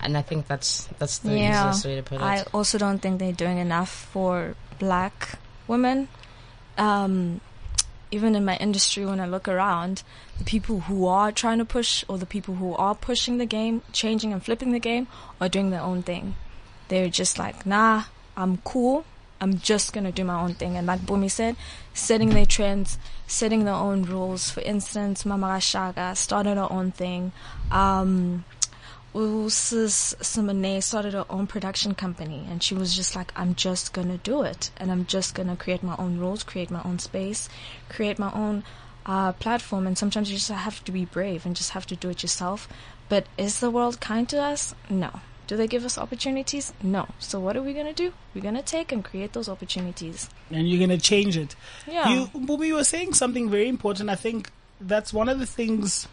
And I think that's that's the Yeah. easiest way to put it. I also don't think they're doing enough for black women. Um, even in my industry, when I look around, the people who are trying to push or the people who are pushing the game, changing and flipping the game, are doing their own thing. They're just like, nah, I'm cool. I'm just gonna do my own thing. And like Bumi said, setting their trends, setting their own rules. For instance, Mama Rashaga started her own thing. Um, Sis Simone started her own production company and she was just like, I'm just gonna do it and I'm just gonna create my own rules, create my own space, create my own uh, platform and sometimes you just have to be brave and just have to do it yourself. But is the world kind to us? No. Do they give us opportunities? No. So what are we gonna do? We're gonna take and create those opportunities. and you're gonna change it. Yeah. You, you were saying something very important. I think that's one of the things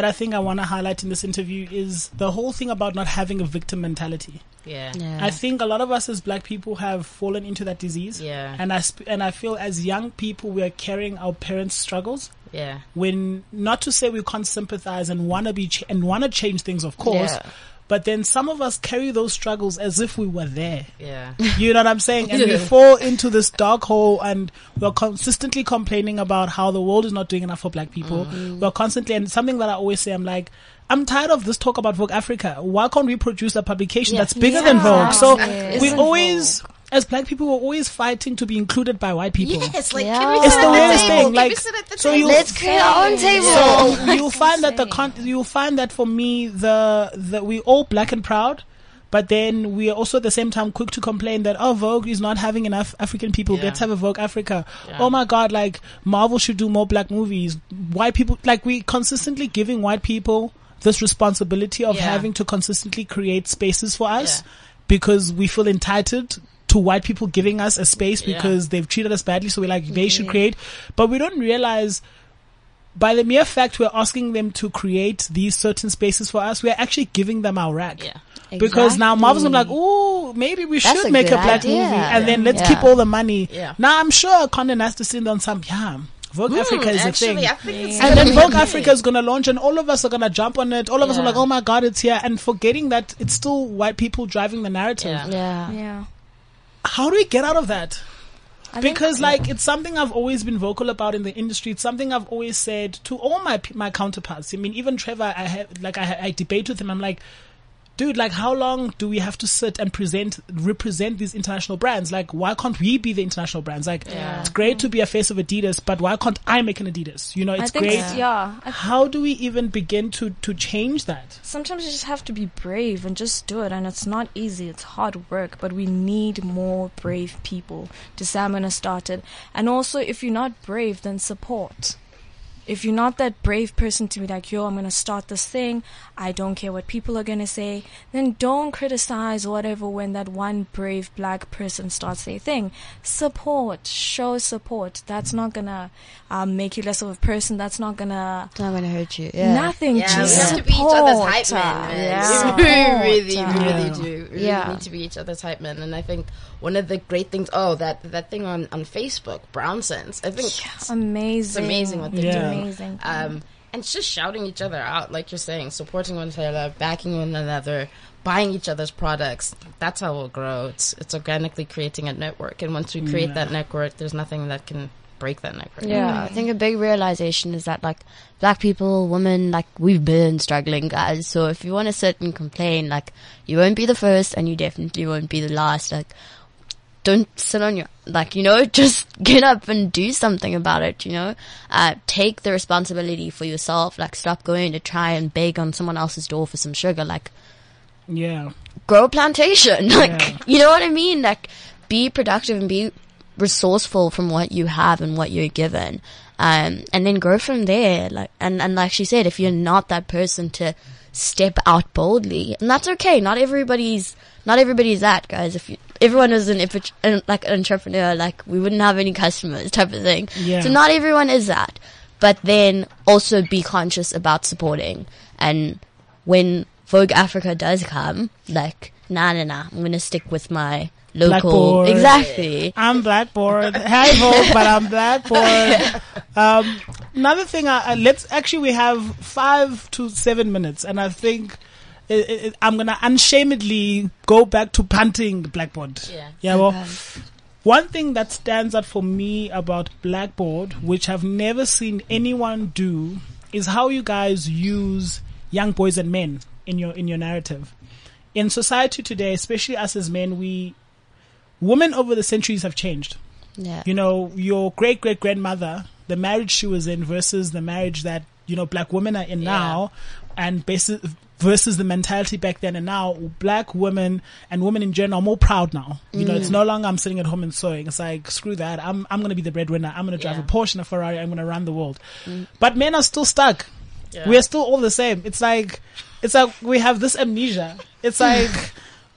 that I think I want to highlight in this interview is the whole thing about not having a victim mentality. Yeah. Yeah. I think a lot of us as black people have fallen into that disease. Yeah. And I sp- and I feel as young people we are carrying our parents' struggles. Yeah. When not to say we can't sympathize and want to be ch- and want to change things, of course. Yeah. But then some of us carry those struggles as if we were there. Yeah. You know what I'm saying? And we fall into this dark hole and we're consistently complaining about how the world is not doing enough for black people. Mm. We're constantly, and something that I always say, I'm like, I'm tired of this talk about Vogue Africa. Why can't we produce a publication that's bigger than Vogue? So Yes. we always, as black people, we're always fighting to be included by white people. Yes, like Yeah. can we It's sit the at weirdest table? thing, Can like, we sit at the so table? you- Let's create our own table. So you'll find that the con- you'll find that for me the the we all black and proud, but then we are also at the same time quick to complain that oh Vogue is not having enough African people. Yeah. Let's have a Vogue Africa. Yeah. Oh my God, like Marvel should do more black movies. White people like we consistently giving white people this responsibility of Yeah. having to consistently create spaces for us Yeah. because we feel entitled to white people giving us a space Yeah. because they've treated us badly. So we're like, they should create, but we don't realize by the mere fact we're asking them to create these certain spaces for us, we're actually giving them our rack. Yeah. Because now Marvel's gonna be like, Exactly. oh, maybe we That's should a make a black idea. movie and then let's Yeah. keep all the money. Yeah. Now I'm sure Condé Nast is sitting on some, yeah, Vogue Africa is a thing. I think it's And then gonna Vogue Africa is gonna launch and all of us are gonna jump on it. All of us are like, oh my god, it's here. And forgetting that it's still white people driving the narrative. Yeah. Yeah. Yeah. How do we get out of that? I think- because like it's something I've always been vocal about in the industry. It's something I've always said to all my my counterparts. I mean, even Trevor, I have like I, I debate with him. I'm like, dude, like how long do we have to sit and present represent these international brands? Like, why can't we be the international brands? Like, Yeah. it's great to be a face of Adidas, but why can't I make an Adidas? You know, I it's think great. yeah. How do we even begin to to change that? sometimes you just have to be brave and just do it and it's not easy it's hard work but we need more brave people to say i'm gonna start it and also if you're not brave then support if you're not that brave person to be like yo i'm gonna start this thing i don't care what people are gonna say then don't criticize whatever when that one brave black person starts their thing support show support that's not gonna um, make you less of a person that's not gonna It's not gonna hurt you. Yeah. Nothing. Yeah, just we have to be each other's hype men, man. Yeah. We really, Support. really Yeah. do. Really Yeah. need to be each other's hype men. And I think one of the great things, oh, that that thing on, on Facebook, Brown Sense. I think it's Amazing. It's amazing what they're Yeah. Do. Amazing. Um, and just shouting each other out, like you're saying, supporting one another, backing one another, buying each other's products. That's how we'll grow. It's it's organically creating a network, and once we create that network, there's nothing that can break that network. Yeah, I think a big realization is that like black people, women, like we've been struggling, guys. So if you want to sit and complain, like you won't be the first, and you definitely won't be the last. Like, don't sit on your like you know, just get up and do something about it. You know, uh, take the responsibility for yourself. Like, stop going to try and beg on someone else's door for some sugar. Like, Yeah, grow a plantation. Like, Yeah. you know what I mean? Like, be productive and be resourceful from what you have and what you're given. Um, and then grow from there. Like, and, and like she said, if you're not that person to step out boldly, and that's okay. Not everybody's, not everybody's that, guys. If you, everyone is an, an like an entrepreneur, like we wouldn't have any customers type of thing. Yeah. So not everyone is that. But then also be conscious about supporting. And when Vogue Africa does come, like, nah, nah, nah, I'm gonna stick with my local. Blackboard. Exactly. I'm blackboard. Hi, Vogue, but I'm blackboard. Um, another thing, uh, uh, let's actually we have five to seven minutes, and I think Eh, eh, eh, I'm gonna unshamedly go back to punting blackboard. Yeah. Yeah. Well, one thing that stands out for me about blackboard, which I've never seen anyone do, is how you guys use young boys and men in your in your narrative. In society today, especially us as men, we women over the centuries have changed. Yeah. You know, your great great grandmother, the marriage she was in versus the marriage that, you know, black women are in Yeah. now and basis, versus the mentality back then and now, black women and women in general are more proud now. You know, it's mm. no longer I'm sitting at home and sewing. It's like, screw that. I'm, I'm going to be the breadwinner. I'm going to drive Yeah. a Porsche and a Ferrari. I'm going to run the world. Mm. But men are still stuck We're still all the same. It's like, it's like we have this amnesia. It's like,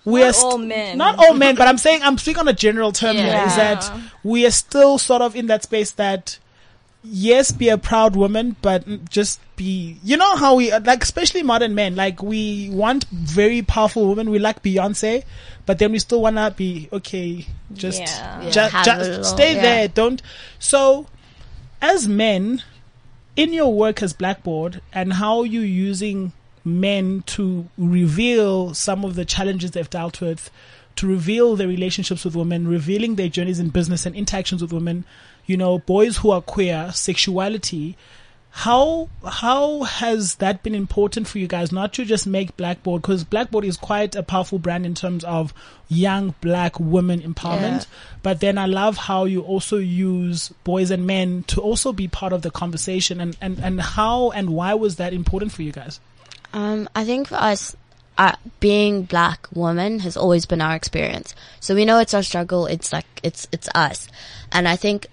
we Not are st- all men. Not all men, but I'm saying, I'm speaking on a general term here, is that we are still sort of in that space that, yes, be a proud woman, but just be, you know how we, like, especially modern men, like, we want very powerful women. We like Beyonce, but then we still want to be, okay, just, Yeah. ju- Have ju- a little- stay yeah. there. Don't, so, as men, in your work as Blackboard and how you using men to reveal some of the challenges they've dealt with, to reveal their relationships with women, revealing their journeys in business and interactions with women, you know, boys who are queer, sexuality. How how has that been important for you guys? Not to just make Blackboard because Blackboard is quite a powerful brand in terms of young black women empowerment. Yeah. But then I love how you also use boys and men to also be part of the conversation and, and, and how and why was that important for you guys? Um, I think for us, uh, being black woman has always been our experience. So we know it's our struggle. It's like, it's, it's us. And I think,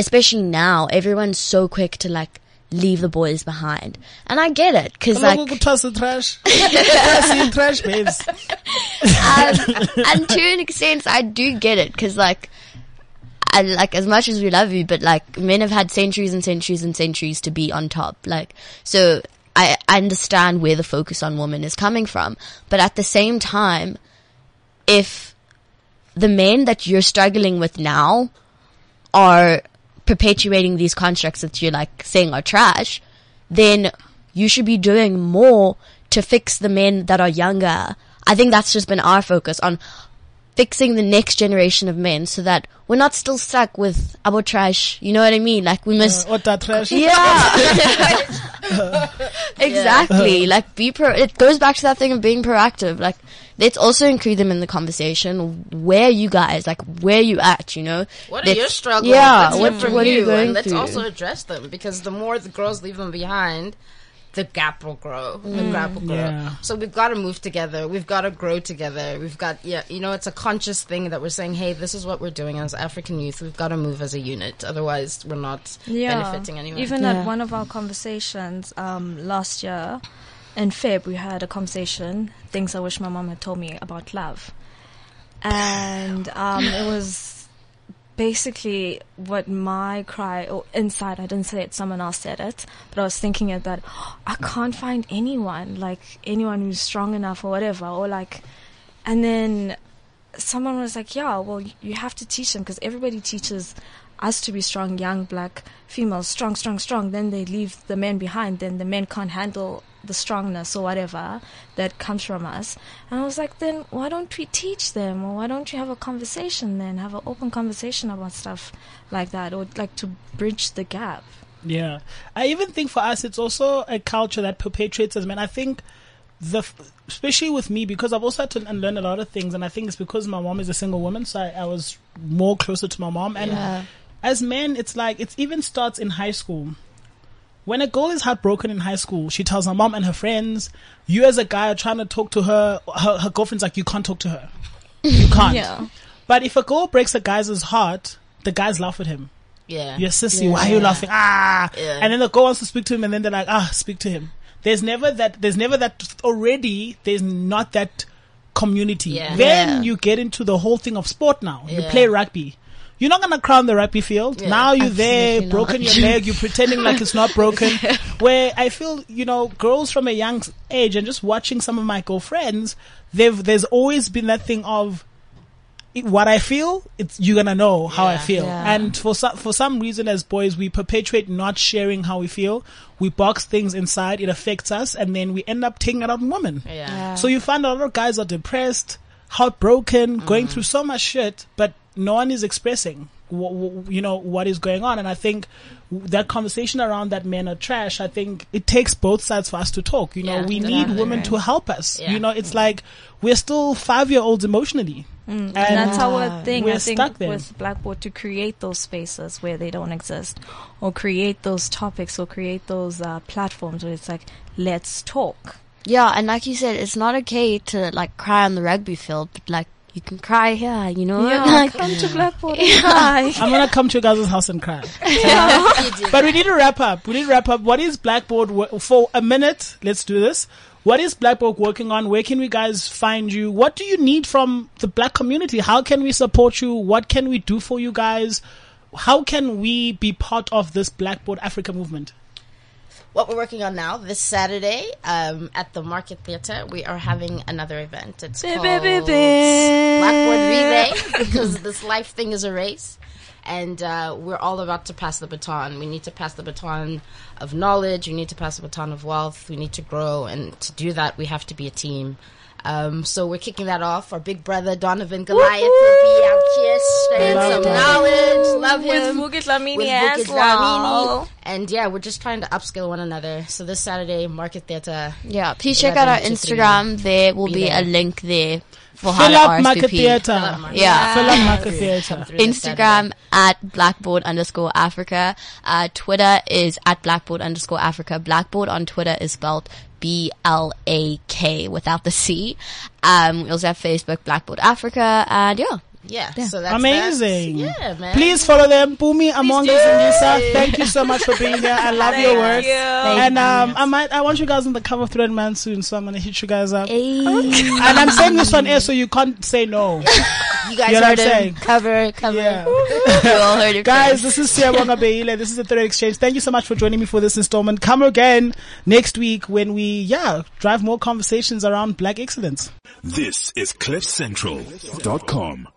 especially now, everyone's so quick to like, leave the boys behind. And I get it, cause like, Like, toss the trash. Toss the trash, babes. um, and to an extent, I do get it because, like, I like as much as we love you, but like men have had centuries and centuries and centuries to be on top. Like, so I, I understand where the focus on women is coming from, but at the same time, if the men that you're struggling with now are perpetuating these constructs that you're like saying are trash, then you should be doing more to fix the men that are younger. I think that's just been our focus on fixing the next generation of men so that we're not still stuck with about trash. You know what I mean? Like we must What that trash? yeah. exactly. Like be pro it goes back to that thing of being proactive. Like let's also include them in the conversation. Where you guys, like where you at, you know? What are Let's- your struggles? Yeah, Let's hear what, from what are you going and let's through? also address them because the more the girls leave them behind, the gap will grow. The gap will grow. Yeah. So we've got to move together. We've got to grow together. We've got yeah, you know, it's a conscious thing that we're saying, hey, this is what we're doing as African youth. We've got to move as a unit. Otherwise, we're not benefiting anyone. Even Yeah. at one of our conversations um, last year in Feb, we had a conversation, things I wish my mom had told me about love. And um, it was basically what my cry, or inside, I didn't say it, someone else said it, but I was thinking it that I can't find anyone, like anyone who's strong enough or whatever, or like, and then someone was like, "Yeah, well, you have to teach them because everybody teaches us to be strong, young black females, strong, strong, strong. Then they leave the men behind. Then the men can't handle the strongness or whatever that comes from us." And I was like, "Then why don't we teach them, or why don't you have a conversation? Then have an open conversation about stuff like that, or like to bridge the gap." Yeah. I even think for us, it's also a culture that perpetuates as men. I think the, especially with me, because I've also had to unlearn a lot of things, and I think it's because my mom is a single woman, so I, I was more closer to my mom. And Yeah. As men, it's like, it even starts in high school. When a girl is heartbroken in high school, she tells her mom and her friends, you as a guy are trying to talk to her, her, her girlfriend's like, you can't talk to her. You can't. Yeah. But if a girl breaks a guy's heart, the guys laugh at him. yeah. You're sissy. Why are you laughing? Ah. Yeah. And then the girl wants to speak to him and then they're like, ah, speak to him. There's never that, there's never that already, there's not that community. Yeah. Then Yeah. you get into the whole thing of sport now. You play rugby. You're not gonna crown the rugby field. Yeah. Now you're there, Absolutely broken not. your leg, you're pretending like it's not broken. Where I feel, you know, girls from a young age and just watching some of my girlfriends, they've, there's always been that thing of, it- what I feel, it's you're gonna know how I feel. Yeah. And for some for some reason, as boys, we perpetuate not sharing how we feel. We box things inside. It affects us, and then we end up taking it out on women. yeah. So you find a lot of guys are depressed, heartbroken, going Mm. through so much shit, but no one is expressing. wh- wh- You know what is going on, and I think that conversation around that men are trash. I think it takes both sides for us to talk. You know, Yeah, we need definitely. women to help us. Yeah. You know, it's like we're still five year olds emotionally. And that's our thing. We're I think stuck there. with Blackboard to create those spaces where they don't exist, or create those topics, or create those uh, platforms where it's like, let's talk. Yeah, and like you said, it's not okay to like cry on the rugby field, but like you can cry here, you know? Yeah, Like, come to Blackboard and cry. I'm gonna come to your guys' house and cry. But we need to wrap up. We need to wrap up. What is Blackboard wo- for a minute? Let's do this. What is Blackboard working on? Where can we guys find you? What do you need from the black community? How can we support you? What can we do for you guys? How can we be part of this Blackboard Africa movement? What we're working on now this Saturday um, at the Market Theatre, we are having another event. It's called Blackboard Relay because this life thing is a race. And uh, we're all about to pass the baton. We need to pass the baton of knowledge. We need to pass the baton of wealth. We need to grow. And to do that, we have to be a team. Um, so we're kicking that off. Our big brother, Donovan Goliath, will be out here spreading some Donovan. knowledge. Love With him Mugi Dlamini with as Bukit well. Dlamini. And yeah, we're just trying to upskill one another. So this Saturday, Market Theatre. yeah, please check out our 11 3. Instagram. There will Be be a link there for Fill to up Market Theatre. Yeah. Fill up Market Theatre. Come through this Instagram at blackboard underscore Africa. Uh, Twitter is at blackboard underscore Africa. Blackboard on Twitter is spelled B L A K without the C. Um, we also have Facebook, Blackboard Africa, and yeah. Yeah, so that's Amazing. That. Yeah, man. Please follow them. Bumi Among us and Lisa. Thank you so much for being here. I love your work. you. And um, I might, I want you guys on the cover of Thread Man soon, so I'm gonna hit you guys up. Hey. And I'm saying this on air, so you can't say no. you guys You know what I'm heard him. saying? Cover, cover. Yeah. You all heard it Guys, first. this is Siyabonga Beyile. This is the Thread Exchange. Thank you so much for joining me for this installment. Come again next week when we, yeah, drive more conversations around black excellence. This is CliffCentral.com.